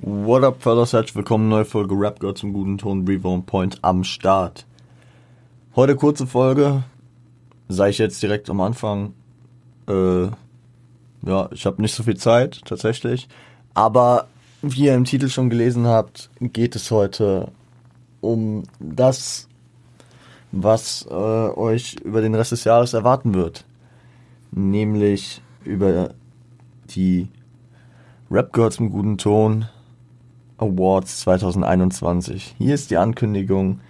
What up, fellas? Herzlich willkommen, neue Folge Rap Girl zum guten Ton, Reborn Point am Start. Heute kurze Folge, sei ich jetzt direkt am Anfang. Äh, ja, ich habe nicht so viel Zeit, tatsächlich. Aber wie ihr im Titel schon gelesen habt, geht es heute um das, was äh, euch über den Rest des Jahres erwarten wird. Nämlich über die Rap Girls mit guten Ton Awards 2021. Hier ist die Ankündigung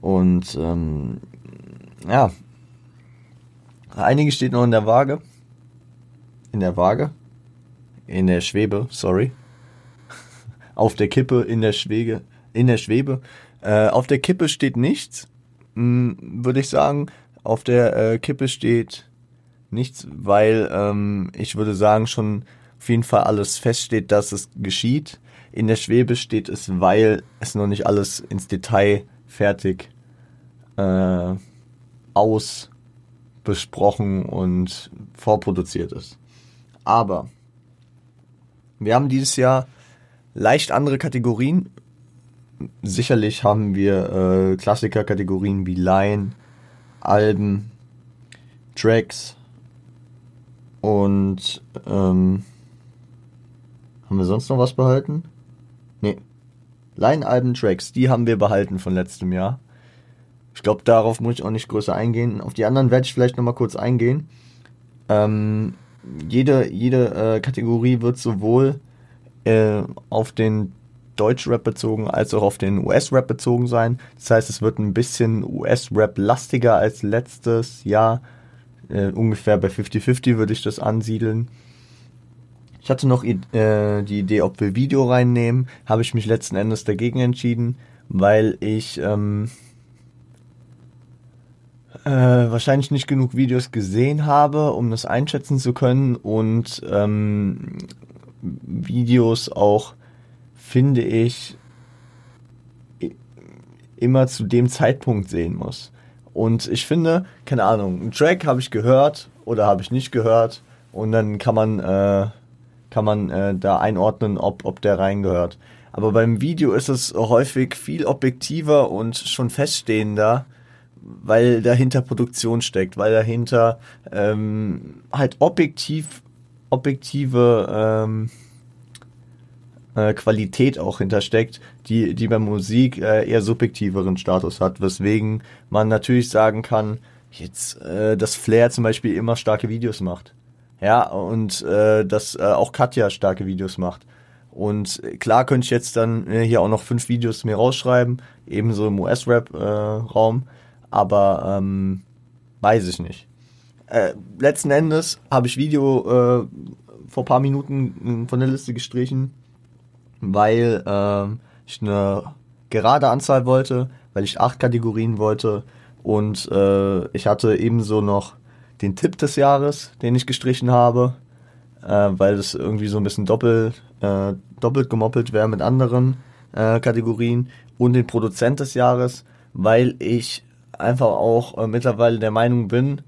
und ähm, ja, einige steht noch in der Waage. In der Waage? In der Schwebe, sorry. Auf der Kippe, in der Schwege, in der Schwebe. Äh, auf der Kippe steht nichts, hm, würde ich sagen. Auf der äh, Kippe steht nichts, weil ähm, ich würde sagen, schon auf jeden Fall alles feststeht, dass es geschieht. In der Schwebe steht es, weil es noch nicht alles ins Detail fertig äh, ausbesprochen und vorproduziert ist. Aber wir haben dieses Jahr leicht andere Kategorien. Sicherlich haben wir äh, Klassiker-Kategorien wie Line, Alben, Tracks und ähm, haben wir sonst noch was behalten? Nee. Line-Alben, Tracks, die haben wir behalten von letztem Jahr. Ich glaube, darauf muss ich auch nicht größer eingehen. Auf die anderen werde ich vielleicht nochmal kurz eingehen. Ähm, jede jede äh, Kategorie wird sowohl äh, auf den Deutsch-Rap bezogen als auch auf den US-Rap bezogen sein. Das heißt, es wird ein bisschen US-Rap lastiger als letztes Jahr. Äh, ungefähr bei 50-50 würde ich das ansiedeln. Ich hatte noch äh, die Idee, ob wir Video reinnehmen. Habe ich mich letzten Endes dagegen entschieden, weil ich ähm, äh, wahrscheinlich nicht genug Videos gesehen habe, um das einschätzen zu können und ähm, Videos auch, finde ich, immer zu dem Zeitpunkt sehen muss. Und ich finde, keine Ahnung, einen Track habe ich gehört oder habe ich nicht gehört und dann kann man äh, kann man äh, da einordnen, ob, ob der reingehört. Aber beim Video ist es häufig viel objektiver und schon feststehender, weil dahinter Produktion steckt, weil dahinter ähm, halt objektiv, objektive ähm, äh, Qualität auch hintersteckt, die, die bei Musik äh, eher subjektiveren Status hat, weswegen man natürlich sagen kann, jetzt, äh, dass Flair zum Beispiel immer starke Videos macht. Ja, und äh, dass äh, auch Katja starke Videos macht. Und klar könnte ich jetzt dann äh, hier auch noch fünf Videos mir rausschreiben, ebenso im US-Rap-Raum, äh, aber ähm, weiß ich nicht. Äh, letzten Endes habe ich Video äh, vor paar Minuten äh, von der Liste gestrichen, weil äh, ich eine gerade Anzahl wollte, weil ich acht Kategorien wollte und äh, ich hatte ebenso noch den Tipp des Jahres, den ich gestrichen habe, äh, weil es irgendwie so ein bisschen doppelt, äh, doppelt gemoppelt wäre mit anderen äh, Kategorien und den Produzent des Jahres, weil ich einfach auch äh, mittlerweile der Meinung bin,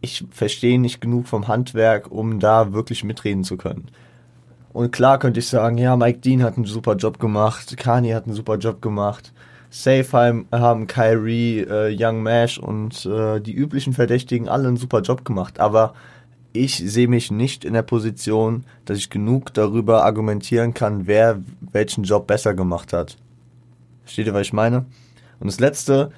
ich verstehe nicht genug vom Handwerk, um da wirklich mitreden zu können. Und klar könnte ich sagen, ja, Mike Dean hat einen super Job gemacht, Kani hat einen super Job gemacht, Safe haben Kyrie, äh, Young Mash und äh, die üblichen Verdächtigen alle einen super Job gemacht. Aber ich sehe mich nicht in der Position, dass ich genug darüber argumentieren kann, wer welchen Job besser gemacht hat. Versteht ihr, was ich meine? Und das letzte,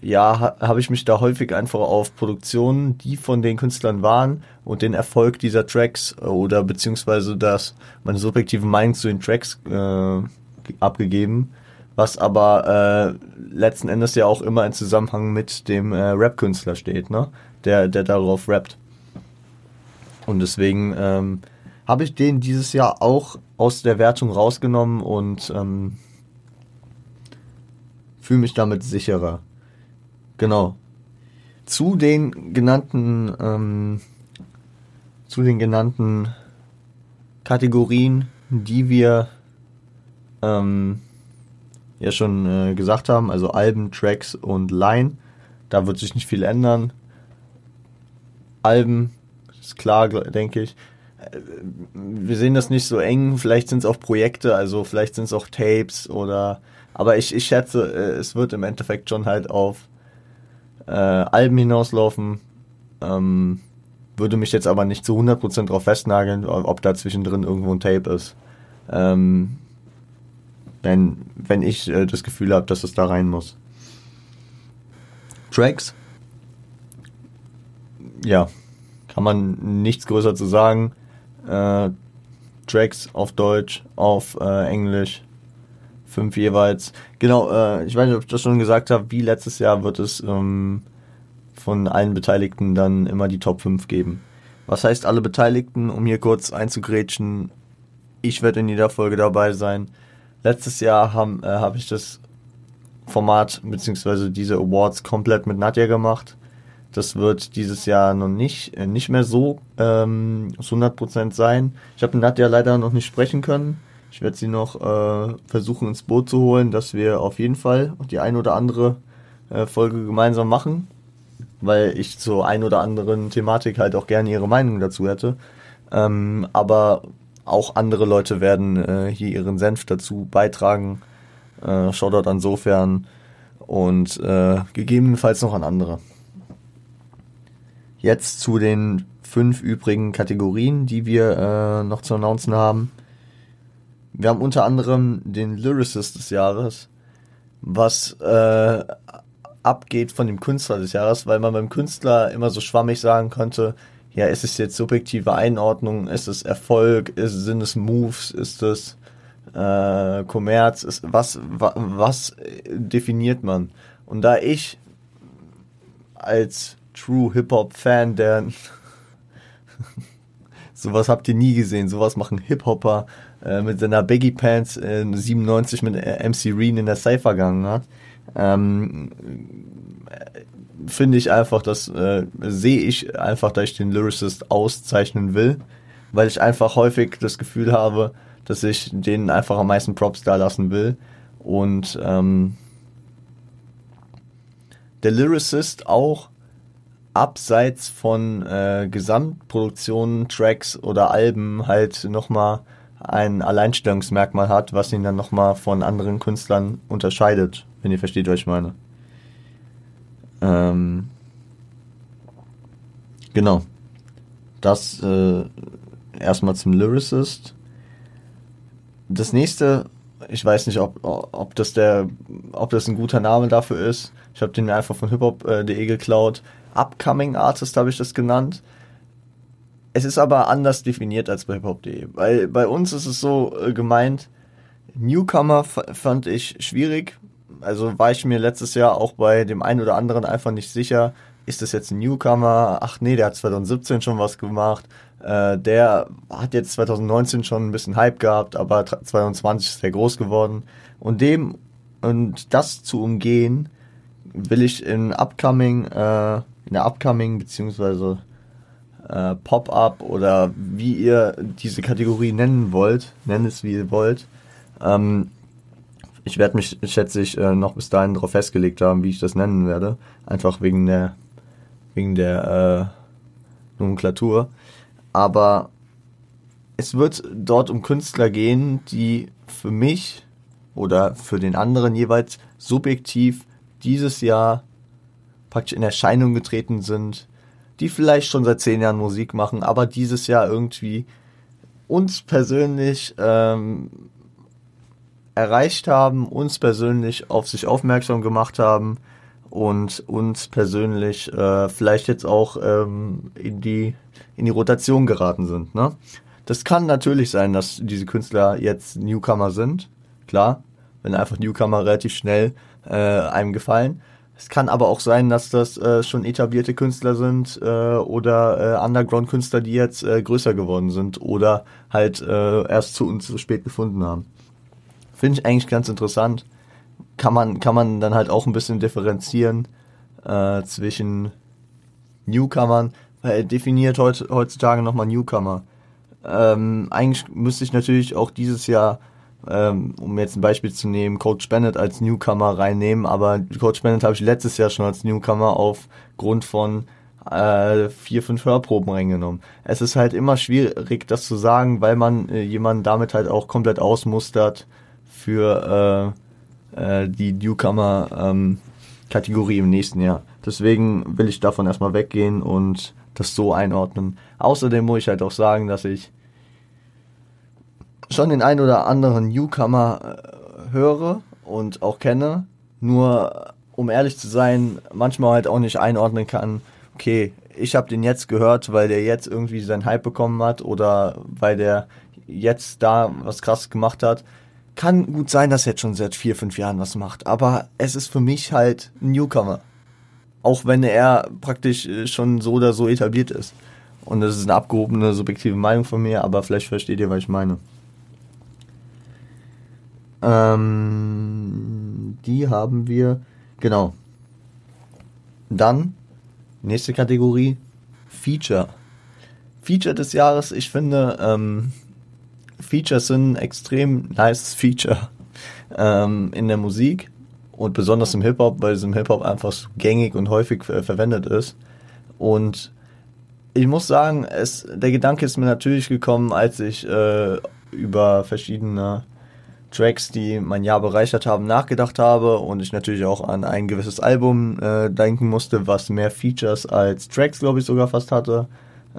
ja, ha, habe ich mich da häufig einfach auf Produktionen, die von den Künstlern waren und den Erfolg dieser Tracks oder beziehungsweise das meine subjektive Meinung zu den Tracks äh, abgegeben was aber äh, letzten Endes ja auch immer in Zusammenhang mit dem äh, Rap-Künstler steht, ne? Der, der darauf rappt. Und deswegen ähm, habe ich den dieses Jahr auch aus der Wertung rausgenommen und ähm, fühle mich damit sicherer. Genau. Zu den genannten, ähm, zu den genannten Kategorien, die wir ähm, ja schon äh, gesagt haben, also Alben, Tracks und Line. Da wird sich nicht viel ändern. Alben, ist klar, denke ich. wir sehen das nicht so eng. Vielleicht sind es auch Projekte, also vielleicht sind es auch Tapes oder. Aber ich, ich schätze, äh, es wird im Endeffekt schon halt auf äh, Alben hinauslaufen. Ähm, würde mich jetzt aber nicht zu 100% drauf festnageln, ob da zwischendrin irgendwo ein Tape ist. Ähm, wenn, wenn ich äh, das Gefühl habe, dass es da rein muss. Tracks? Ja, kann man nichts größer zu sagen. Äh, Tracks auf Deutsch, auf äh, Englisch, fünf jeweils. Genau, äh, ich weiß nicht, ob ich das schon gesagt habe, wie letztes Jahr wird es ähm, von allen Beteiligten dann immer die Top 5 geben. Was heißt alle Beteiligten, um hier kurz einzugrätschen? Ich werde in jeder Folge dabei sein. Letztes Jahr habe äh, hab ich das Format bzw. diese Awards komplett mit Nadja gemacht. Das wird dieses Jahr noch nicht, äh, nicht mehr so ähm, zu 100% sein. Ich habe Nadja leider noch nicht sprechen können. Ich werde sie noch äh, versuchen ins Boot zu holen, dass wir auf jeden Fall die ein oder andere äh, Folge gemeinsam machen, weil ich zur ein oder anderen Thematik halt auch gerne ihre Meinung dazu hätte. Ähm, aber auch andere Leute werden äh, hier ihren Senf dazu beitragen. Äh, Shoutout insofern und äh, gegebenenfalls noch an andere. Jetzt zu den fünf übrigen Kategorien, die wir äh, noch zu announcen haben. Wir haben unter anderem den Lyricist des Jahres, was äh, abgeht von dem Künstler des Jahres, weil man beim Künstler immer so schwammig sagen konnte, ja, ist es jetzt subjektive Einordnung, ist es Erfolg, ist, sind es Moves, ist es äh, Kommerz, ist, was, wa, was definiert man? Und da ich als True Hip-Hop-Fan, der sowas habt ihr nie gesehen, sowas machen Hip-Hopper äh, mit seiner Baggy Pants in 97 mit MC Reen in der Cypher gegangen hat. Ähm, finde ich einfach, das äh, sehe ich einfach, dass ich den Lyricist auszeichnen will, weil ich einfach häufig das Gefühl habe, dass ich denen einfach am meisten Props da lassen will. Und ähm, der Lyricist auch abseits von äh, Gesamtproduktionen, Tracks oder Alben halt nochmal ein Alleinstellungsmerkmal hat, was ihn dann nochmal von anderen Künstlern unterscheidet, wenn ihr versteht, was ich meine. Ähm, genau. Das äh, erstmal zum Lyricist. Das nächste, ich weiß nicht, ob, ob das der, ob das ein guter Name dafür ist. Ich habe den mir einfach von hiphop.de geklaut. Upcoming Artist habe ich das genannt. Es ist aber anders definiert als bei hiphop.de. Bei, bei uns ist es so äh, gemeint, Newcomer fand ich schwierig. Also war ich mir letztes Jahr auch bei dem einen oder anderen einfach nicht sicher, ist das jetzt ein Newcomer? Ach nee, der hat 2017 schon was gemacht. Äh, der hat jetzt 2019 schon ein bisschen Hype gehabt, aber 2020 ist er groß geworden. Und dem und das zu umgehen, will ich in Upcoming äh, in der Upcoming beziehungsweise äh, Pop-up oder wie ihr diese Kategorie nennen wollt, nennt es wie ihr wollt. Ähm, ich werde mich, schätze ich, äh, noch bis dahin darauf festgelegt haben, wie ich das nennen werde. Einfach wegen der wegen der äh, Nomenklatur. Aber es wird dort um Künstler gehen, die für mich oder für den anderen jeweils subjektiv dieses Jahr praktisch in Erscheinung getreten sind, die vielleicht schon seit zehn Jahren Musik machen, aber dieses Jahr irgendwie uns persönlich ähm, erreicht haben, uns persönlich auf sich aufmerksam gemacht haben und uns persönlich äh, vielleicht jetzt auch ähm, in die in die Rotation geraten sind. Ne? Das kann natürlich sein, dass diese Künstler jetzt Newcomer sind, klar, wenn einfach Newcomer relativ schnell äh, einem gefallen. Es kann aber auch sein, dass das äh, schon etablierte Künstler sind äh, oder äh, Underground-Künstler, die jetzt äh, größer geworden sind oder halt äh, erst zu uns zu spät gefunden haben. Finde ich eigentlich ganz interessant. Kann man, kann man dann halt auch ein bisschen differenzieren äh, zwischen Newcomern, weil definiert heut, heutzutage nochmal Newcomer. Ähm, eigentlich müsste ich natürlich auch dieses Jahr ähm, um jetzt ein Beispiel zu nehmen, Coach Bennett als Newcomer reinnehmen, aber Coach Bennett habe ich letztes Jahr schon als Newcomer aufgrund von äh, vier, fünf Hörproben reingenommen. Es ist halt immer schwierig, das zu sagen, weil man äh, jemanden damit halt auch komplett ausmustert für äh, äh, die Newcomer-Kategorie ähm, im nächsten Jahr. Deswegen will ich davon erstmal weggehen und das so einordnen. Außerdem muss ich halt auch sagen, dass ich schon den ein oder anderen Newcomer äh, höre und auch kenne, nur um ehrlich zu sein, manchmal halt auch nicht einordnen kann, okay, ich habe den jetzt gehört, weil der jetzt irgendwie seinen Hype bekommen hat oder weil der jetzt da was krass gemacht hat. Kann gut sein, dass er jetzt schon seit vier, fünf Jahren was macht, aber es ist für mich halt ein Newcomer. Auch wenn er praktisch äh, schon so oder so etabliert ist. Und das ist eine abgehobene, subjektive Meinung von mir, aber vielleicht versteht ihr, was ich meine. Ähm, die haben wir, genau. Dann, nächste Kategorie, Feature. Feature des Jahres, ich finde, ähm, Features sind ein extrem nice Feature ähm, in der Musik und besonders im Hip-Hop, weil es im Hip-Hop einfach so gängig und häufig äh, verwendet ist. Und ich muss sagen, es, der Gedanke ist mir natürlich gekommen, als ich äh, über verschiedene Tracks, die mein Jahr bereichert haben, nachgedacht habe und ich natürlich auch an ein gewisses Album äh, denken musste, was mehr Features als Tracks, glaube ich, sogar fast hatte.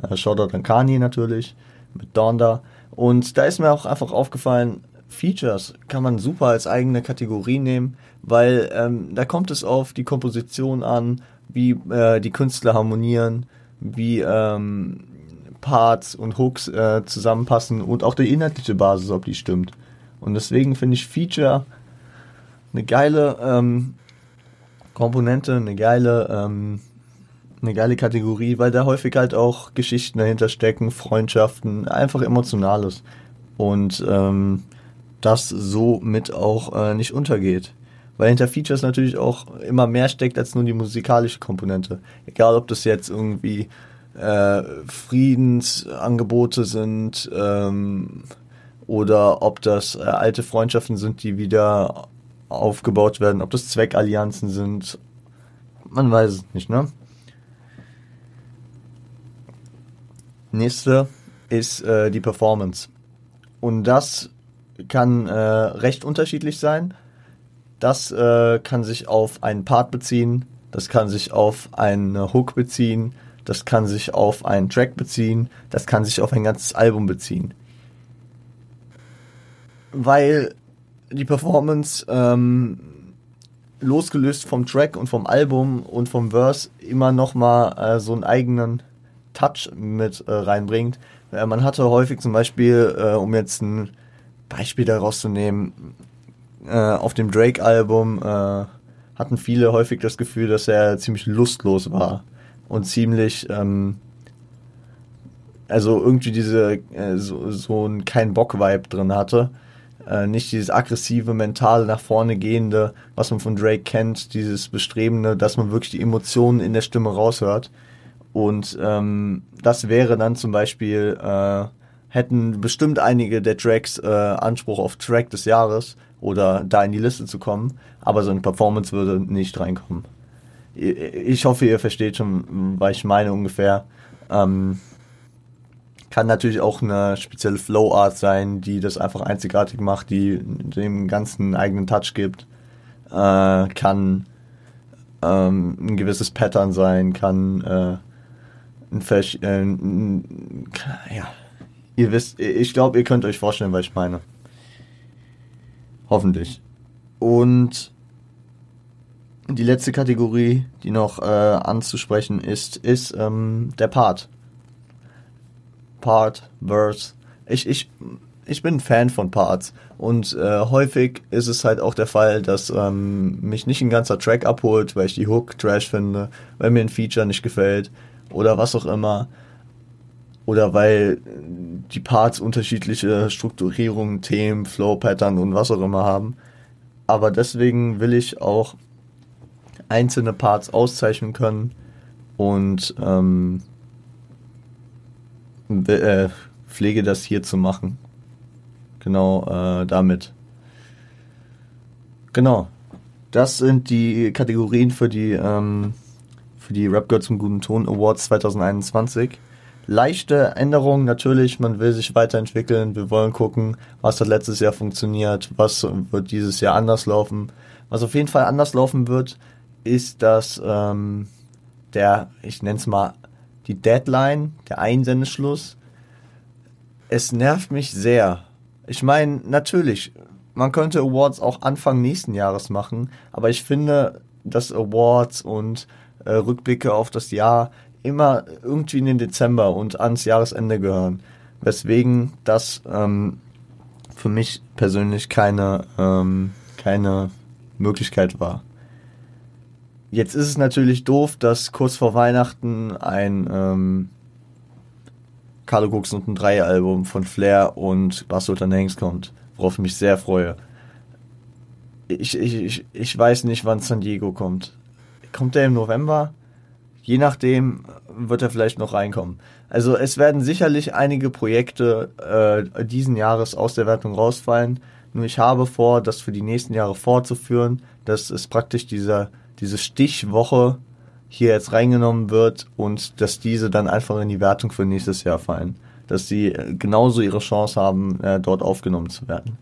Äh, Shoutout an Kanye natürlich mit Donda. Und da ist mir auch einfach aufgefallen, Features kann man super als eigene Kategorie nehmen, weil ähm, da kommt es auf die Komposition an, wie äh, die Künstler harmonieren, wie ähm, Parts und Hooks äh, zusammenpassen und auch die inhaltliche Basis, ob die stimmt. Und deswegen finde ich Feature eine geile ähm, Komponente, eine geile, ähm, eine geile Kategorie, weil da häufig halt auch Geschichten dahinter stecken, Freundschaften, einfach Emotionales. Und ähm, das somit auch äh, nicht untergeht. Weil hinter Features natürlich auch immer mehr steckt als nur die musikalische Komponente. Egal, ob das jetzt irgendwie äh, Friedensangebote sind ähm, oder ob das äh, alte Freundschaften sind, die wieder aufgebaut werden, ob das Zweckallianzen sind. Man weiß es nicht, ne? Nächste ist äh, die Performance. Und das kann äh, recht unterschiedlich sein. Das äh, kann sich auf einen Part beziehen, das kann sich auf eine Hook beziehen, das kann sich auf einen Track beziehen, das kann sich auf ein ganzes Album beziehen. Weil die Performance ähm, losgelöst vom Track und vom Album und vom Verse immer nochmal äh, so einen eigenen Touch mit äh, reinbringt. Äh, man hatte häufig zum Beispiel, äh, um jetzt ein Beispiel daraus zu nehmen, äh, auf dem Drake-Album äh, hatten viele häufig das Gefühl, dass er ziemlich lustlos war und ziemlich, ähm, also irgendwie diese, äh, so, so ein kein Bock-Vibe drin hatte. Nicht dieses aggressive, mentale, nach vorne gehende, was man von Drake kennt, dieses Bestrebende, dass man wirklich die Emotionen in der Stimme raushört. Und ähm, das wäre dann zum Beispiel äh, hätten bestimmt einige der Tracks äh, Anspruch auf Track des Jahres oder da in die Liste zu kommen, aber so eine Performance würde nicht reinkommen. Ich hoffe, ihr versteht schon, was ich meine ungefähr. Ähm, kann natürlich auch eine spezielle Flow-Art sein, die das einfach einzigartig macht, die dem ganzen eigenen Touch gibt. Äh, kann ähm, ein gewisses Pattern sein, kann äh, ein, Versch äh, ja, Ihr wisst, ich glaube, ihr könnt euch vorstellen, was ich meine. Hoffentlich. Und die letzte Kategorie, die noch äh, anzusprechen ist, ist ähm, der Part. Part, Verse. Ich, ich, ich bin ein Fan von Parts. Und äh, häufig ist es halt auch der Fall, dass ähm, mich nicht ein ganzer Track abholt, weil ich die Hook trash finde, weil mir ein Feature nicht gefällt oder was auch immer oder weil die Parts unterschiedliche Strukturierungen, Themen, Flow-Pattern und was auch immer haben. Aber deswegen will ich auch einzelne Parts auszeichnen können und ähm, äh, pflege das hier zu machen. Genau äh, damit. Genau. Das sind die Kategorien für die ähm, für die Rap Girl zum guten Ton Awards 2021. Leichte Änderungen natürlich, man will sich weiterentwickeln, wir wollen gucken, was hat letztes Jahr funktioniert, was wird dieses Jahr anders laufen. Was auf jeden Fall anders laufen wird, ist, dass ähm, der, ich nenne es mal, die Deadline, der Einsendeschluss, es nervt mich sehr. Ich meine, natürlich, man könnte Awards auch Anfang nächsten Jahres machen, aber ich finde, dass Awards und äh, Rückblicke auf das Jahr immer irgendwie in den Dezember und ans Jahresende gehören. Weswegen das ähm, für mich persönlich keine, ähm, keine Möglichkeit war. Jetzt ist es natürlich doof, dass kurz vor Weihnachten ein ähm, Carlo Cooks und ein 3 Album von Flair und Bass Sultan Hanks kommt, worauf ich mich sehr freue. Ich, ich, ich, ich weiß nicht, wann San Diego kommt. Kommt der im November? Je nachdem wird er vielleicht noch reinkommen. Also es werden sicherlich einige Projekte äh, diesen Jahres aus der Wertung rausfallen. Nur ich habe vor, das für die nächsten Jahre fortzuführen. Das ist praktisch dieser, diese Stichwoche hier jetzt reingenommen wird und dass diese dann einfach in die Wertung für nächstes Jahr fallen. Dass sie äh, genauso ihre Chance haben, äh, dort aufgenommen zu werden.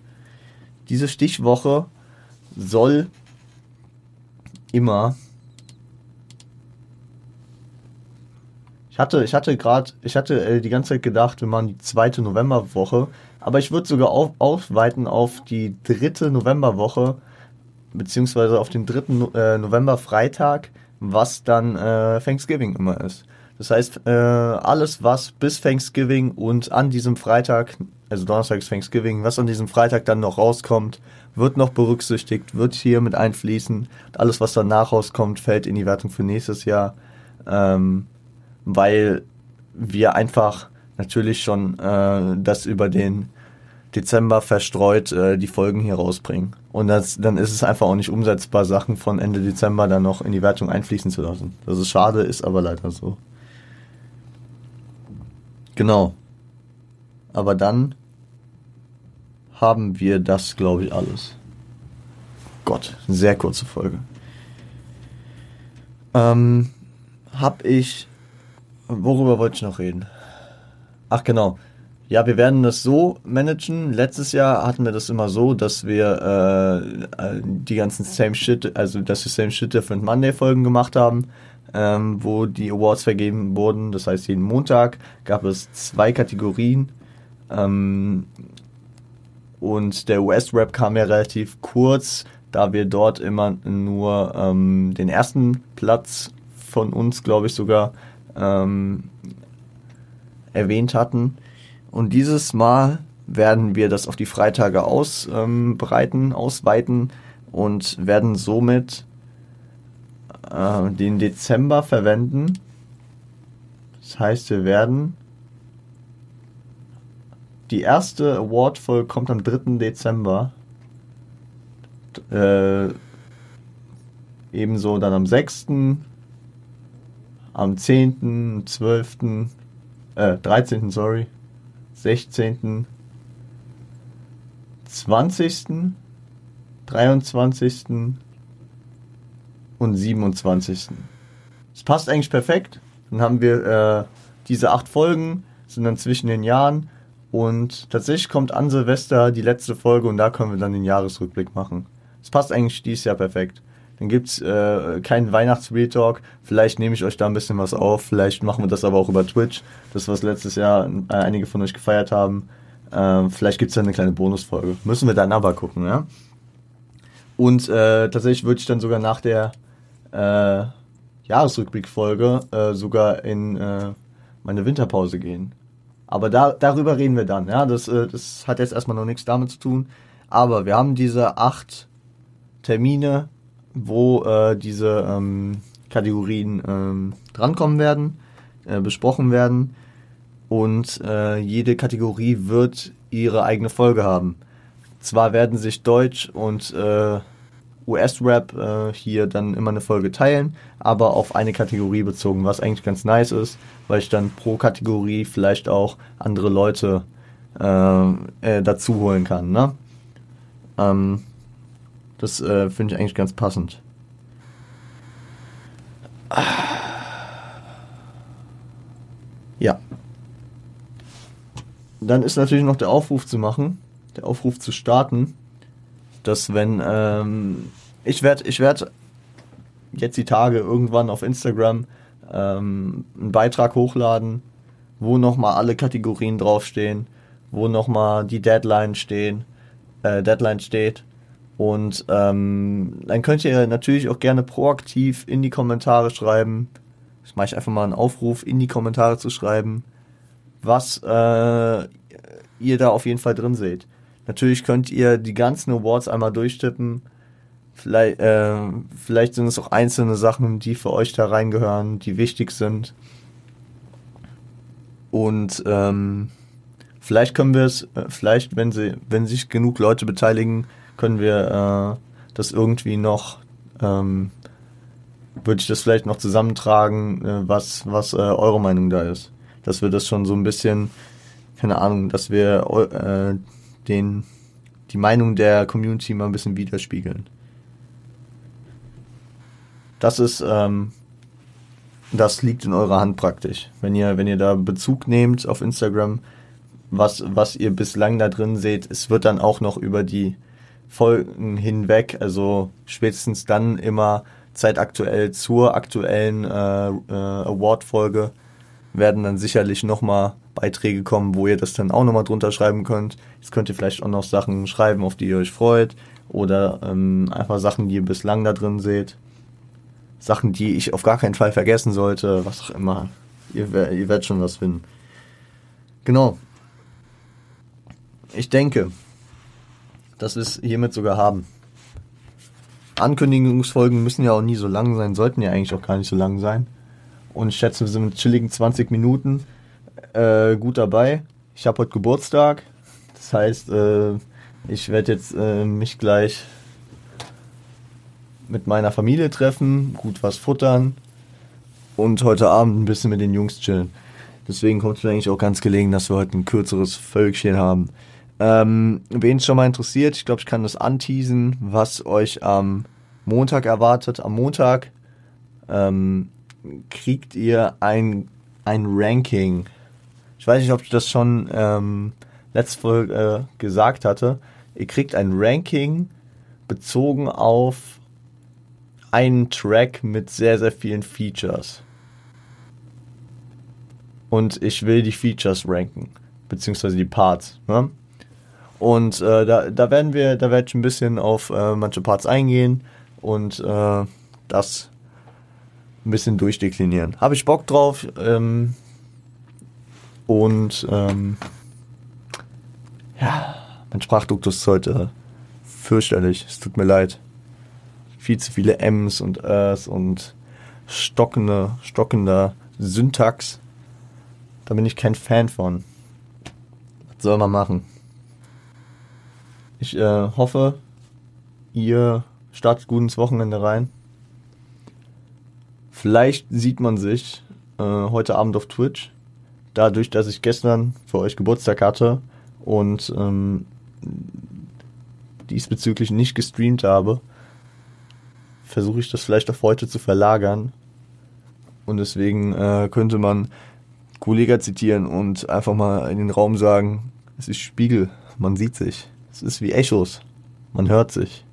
Diese Stichwoche soll immer Ich hatte, ich hatte gerade, ich hatte äh, die ganze Zeit gedacht, wir machen die zweite Novemberwoche, aber ich würde sogar auf, aufweiten auf die dritte Novemberwoche, beziehungsweise auf den dritten äh, November Freitag, was dann äh, Thanksgiving immer ist. Das heißt, äh, alles, was bis Thanksgiving und an diesem Freitag, also Donnerstag ist Thanksgiving, was an diesem Freitag dann noch rauskommt, wird noch berücksichtigt, wird hier mit einfließen. Alles, was danach rauskommt, fällt in die Wertung für nächstes Jahr. Ähm, weil wir einfach natürlich schon äh, das über den Dezember verstreut äh, die Folgen hier rausbringen. Und das, dann ist es einfach auch nicht umsetzbar, Sachen von Ende Dezember dann noch in die Wertung einfließen zu lassen. Das ist schade, ist aber leider so. Genau. Aber dann haben wir das, glaube ich, alles. Gott, sehr kurze Folge. Ähm, hab ich. Worüber wollte ich noch reden? Ach genau. Ja, wir werden das so managen. Letztes Jahr hatten wir das immer so, dass wir äh, die ganzen Same Shit, also dass wir Same Shit Different Monday Folgen gemacht haben, ähm, wo die Awards vergeben wurden. Das heißt, jeden Montag gab es zwei Kategorien. Ähm, und der US-Rap kam ja relativ kurz, da wir dort immer nur ähm, den ersten Platz von uns, glaube ich, sogar ähm, erwähnt hatten. Und dieses Mal werden wir das auf die Freitage ausbreiten, ähm, ausweiten und werden somit äh, den Dezember verwenden. Das heißt, wir werden die erste Award-Folge kommt am 3. Dezember. Äh, ebenso dann am 6., am 10., 12., äh, 13., sorry, 16., 20., 23. und 27. Es passt eigentlich perfekt. Dann haben wir äh, diese acht Folgen, sind dann zwischen den Jahren und tatsächlich kommt an Silvester die letzte Folge und da können wir dann den Jahresrückblick machen. Es passt eigentlich dieses Jahr perfekt. Dann gibt's äh, keinen Weihnachts-Real-Talk. Vielleicht nehme ich euch da ein bisschen was auf. Vielleicht machen wir das aber auch über Twitch. Das, was letztes Jahr äh, einige von euch gefeiert haben. Äh, vielleicht gibt's da eine kleine Bonusfolge. Müssen wir dann aber gucken, ja. Und äh, tatsächlich würde ich dann sogar nach der äh, Jahresrückblick-Folge äh, sogar in äh, meine Winterpause gehen. Aber da, darüber reden wir dann, ja. Das, äh, das hat jetzt erstmal noch nichts damit zu tun. Aber wir haben diese acht Termine wo äh, diese ähm, Kategorien ähm, drankommen werden, äh, besprochen werden und äh, jede Kategorie wird ihre eigene Folge haben. Zwar werden sich Deutsch und äh, US-Rap äh, hier dann immer eine Folge teilen, aber auf eine Kategorie bezogen, was eigentlich ganz nice ist, weil ich dann pro Kategorie vielleicht auch andere Leute äh, äh, dazu holen kann. Ne? Ähm, das äh, finde ich eigentlich ganz passend. Ja. Dann ist natürlich noch der Aufruf zu machen, der Aufruf zu starten, dass wenn ähm, ich werde ich werd jetzt die Tage irgendwann auf Instagram ähm, einen Beitrag hochladen, wo nochmal alle Kategorien draufstehen, wo nochmal die Deadline stehen, äh, Deadline steht und ähm, dann könnt ihr natürlich auch gerne proaktiv in die Kommentare schreiben. Ich mache einfach mal einen Aufruf, in die Kommentare zu schreiben, was äh, ihr da auf jeden Fall drin seht. Natürlich könnt ihr die ganzen Awards einmal durchtippen. Vielleicht, äh, vielleicht sind es auch einzelne Sachen, die für euch da reingehören, die wichtig sind. Und ähm, vielleicht können wir es, äh, vielleicht, wenn sie, wenn sich genug Leute beteiligen, können wir äh, das irgendwie noch, ähm, würde ich das vielleicht noch zusammentragen, äh, was, was äh, eure Meinung da ist. Dass wir das schon so ein bisschen, keine Ahnung, dass wir äh, den, die Meinung der Community mal ein bisschen widerspiegeln. Das ist, ähm, das liegt in eurer Hand praktisch. Wenn ihr, wenn ihr da Bezug nehmt auf Instagram, was, was ihr bislang da drin seht, es wird dann auch noch über die Folgen hinweg, also spätestens dann immer zeitaktuell zur aktuellen äh, äh, Award-Folge werden dann sicherlich nochmal Beiträge kommen, wo ihr das dann auch nochmal drunter schreiben könnt. Jetzt könnt ihr vielleicht auch noch Sachen schreiben, auf die ihr euch freut oder ähm, einfach Sachen, die ihr bislang da drin seht. Sachen, die ich auf gar keinen Fall vergessen sollte, was auch immer. Ihr, ihr werdet schon was finden. Genau. Ich denke, dass wir es hiermit sogar haben. Ankündigungsfolgen müssen ja auch nie so lang sein, sollten ja eigentlich auch gar nicht so lang sein. Und ich schätze, wir sind mit chilligen 20 Minuten äh, gut dabei. Ich habe heute Geburtstag. Das heißt, äh, ich werde jetzt äh, mich gleich mit meiner Familie treffen, gut was futtern und heute Abend ein bisschen mit den Jungs chillen. Deswegen kommt es mir eigentlich auch ganz gelegen, dass wir heute ein kürzeres Völkchen haben. Ähm, Wen es schon mal interessiert, ich glaube, ich kann das anteasen, was euch am Montag erwartet. Am Montag ähm, kriegt ihr ein, ein Ranking. Ich weiß nicht, ob ich das schon ähm, letzte Folge äh, gesagt hatte. Ihr kriegt ein Ranking bezogen auf einen Track mit sehr, sehr vielen Features. Und ich will die Features ranken, beziehungsweise die Parts. Ne? Und äh, da, da werden wir, da werde ich ein bisschen auf äh, manche Parts eingehen und äh, das ein bisschen durchdeklinieren. Habe ich Bock drauf ähm, und ähm, ja, mein Sprachduktus ist heute fürchterlich. Es tut mir leid. Viel zu viele M's und R's und stockende, stockender Syntax. Da bin ich kein Fan von. Was soll man machen? Ich äh, hoffe, ihr startet gut ins Wochenende rein. Vielleicht sieht man sich äh, heute Abend auf Twitch. Dadurch, dass ich gestern für euch Geburtstag hatte und ähm, diesbezüglich nicht gestreamt habe, versuche ich das vielleicht auf heute zu verlagern. Und deswegen äh, könnte man Kollega zitieren und einfach mal in den Raum sagen, es ist Spiegel, man sieht sich. Es ist wie Echos. Man hört sich.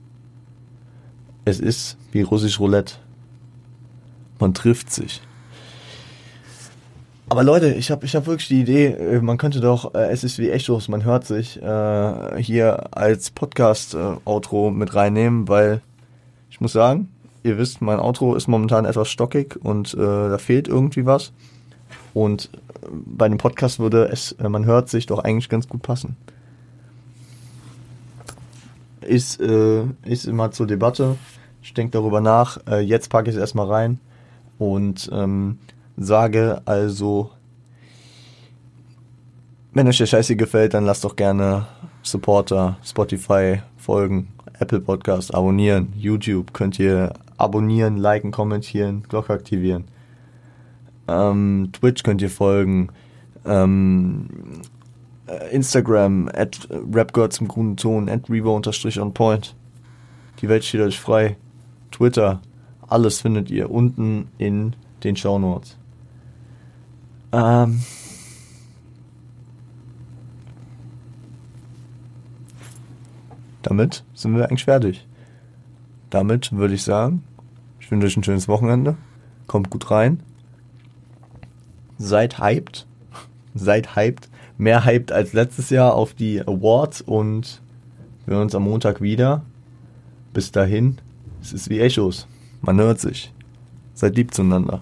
Es ist wie russisch Roulette. Man trifft sich. Aber Leute, ich habe ich hab wirklich die Idee, äh, man könnte doch, äh, es ist wie Echos, man hört sich, äh, hier als Podcast-Outro mit reinnehmen, weil ich muss sagen, ihr wisst, mein Outro ist momentan etwas stockig und äh, da fehlt irgendwie was. Und äh, bei dem Podcast würde es, äh, man hört sich doch eigentlich ganz gut passen ist, äh, ist immer zur Debatte. Ich denke darüber nach. Äh, jetzt packe ich es erstmal rein und ähm, sage also, wenn euch der Scheiße gefällt, dann lasst doch gerne Supporter, Spotify folgen, Apple Podcast abonnieren, YouTube könnt ihr abonnieren, liken, kommentieren, Glocke aktivieren. Ähm, Twitch könnt ihr folgen. Ähm, äh, äh, Instagram, at äh, rapgirl zum grünen Ton, at revo unterstrich on point. Die Welt steht euch frei. Twitter, alles findet ihr unten in den Shownotes. Ähm. Damit sind wir eigentlich fertig. Damit würde ich sagen, ich wünsche euch ein schönes Wochenende. Kommt gut rein. Seid hyped. Seid hyped Mehr hyped als letztes Jahr auf die Awards und wir hören uns am Montag wieder. Bis dahin, es ist wie Echos. Man hört sich. Seid lieb zueinander.